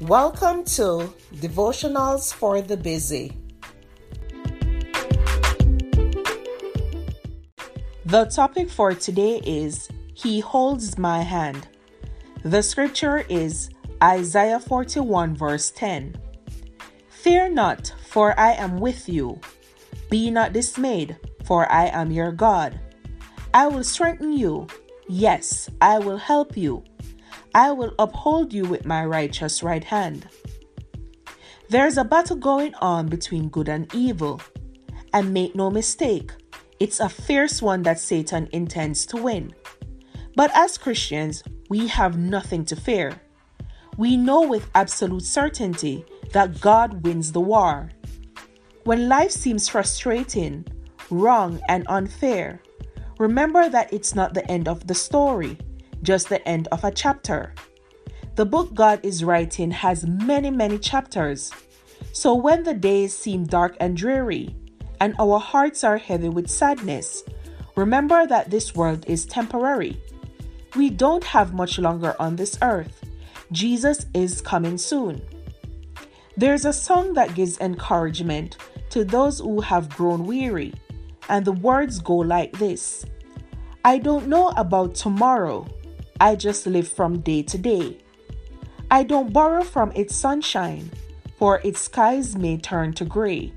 Welcome to Devotionals for the Busy. The topic for today is He Holds My Hand. The scripture is Isaiah 41, verse 10. Fear not, for I am with you. Be not dismayed, for I am your God. I will strengthen you. Yes, I will help you. I will uphold you with my righteous right hand. There's a battle going on between good and evil. And make no mistake, it's a fierce one that Satan intends to win. But as Christians, we have nothing to fear. We know with absolute certainty that God wins the war. When life seems frustrating, wrong, and unfair, remember that it's not the end of the story just the end of a chapter. The book God is writing has many, many chapters. So when the days seem dark and dreary, and our hearts are heavy with sadness, remember that this world is temporary. We don't have much longer on this earth. Jesus is coming soon. There's a song that gives encouragement to those who have grown weary, and the words go like this I don't know about tomorrow I just live from day to day. I don't borrow from its sunshine, for its skies may turn to gray.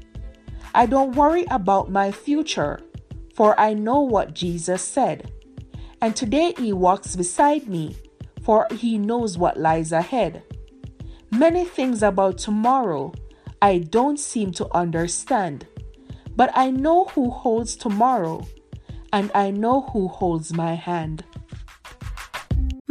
I don't worry about my future, for I know what Jesus said. And today He walks beside me, for He knows what lies ahead. Many things about tomorrow I don't seem to understand, but I know who holds tomorrow, and I know who holds my hand.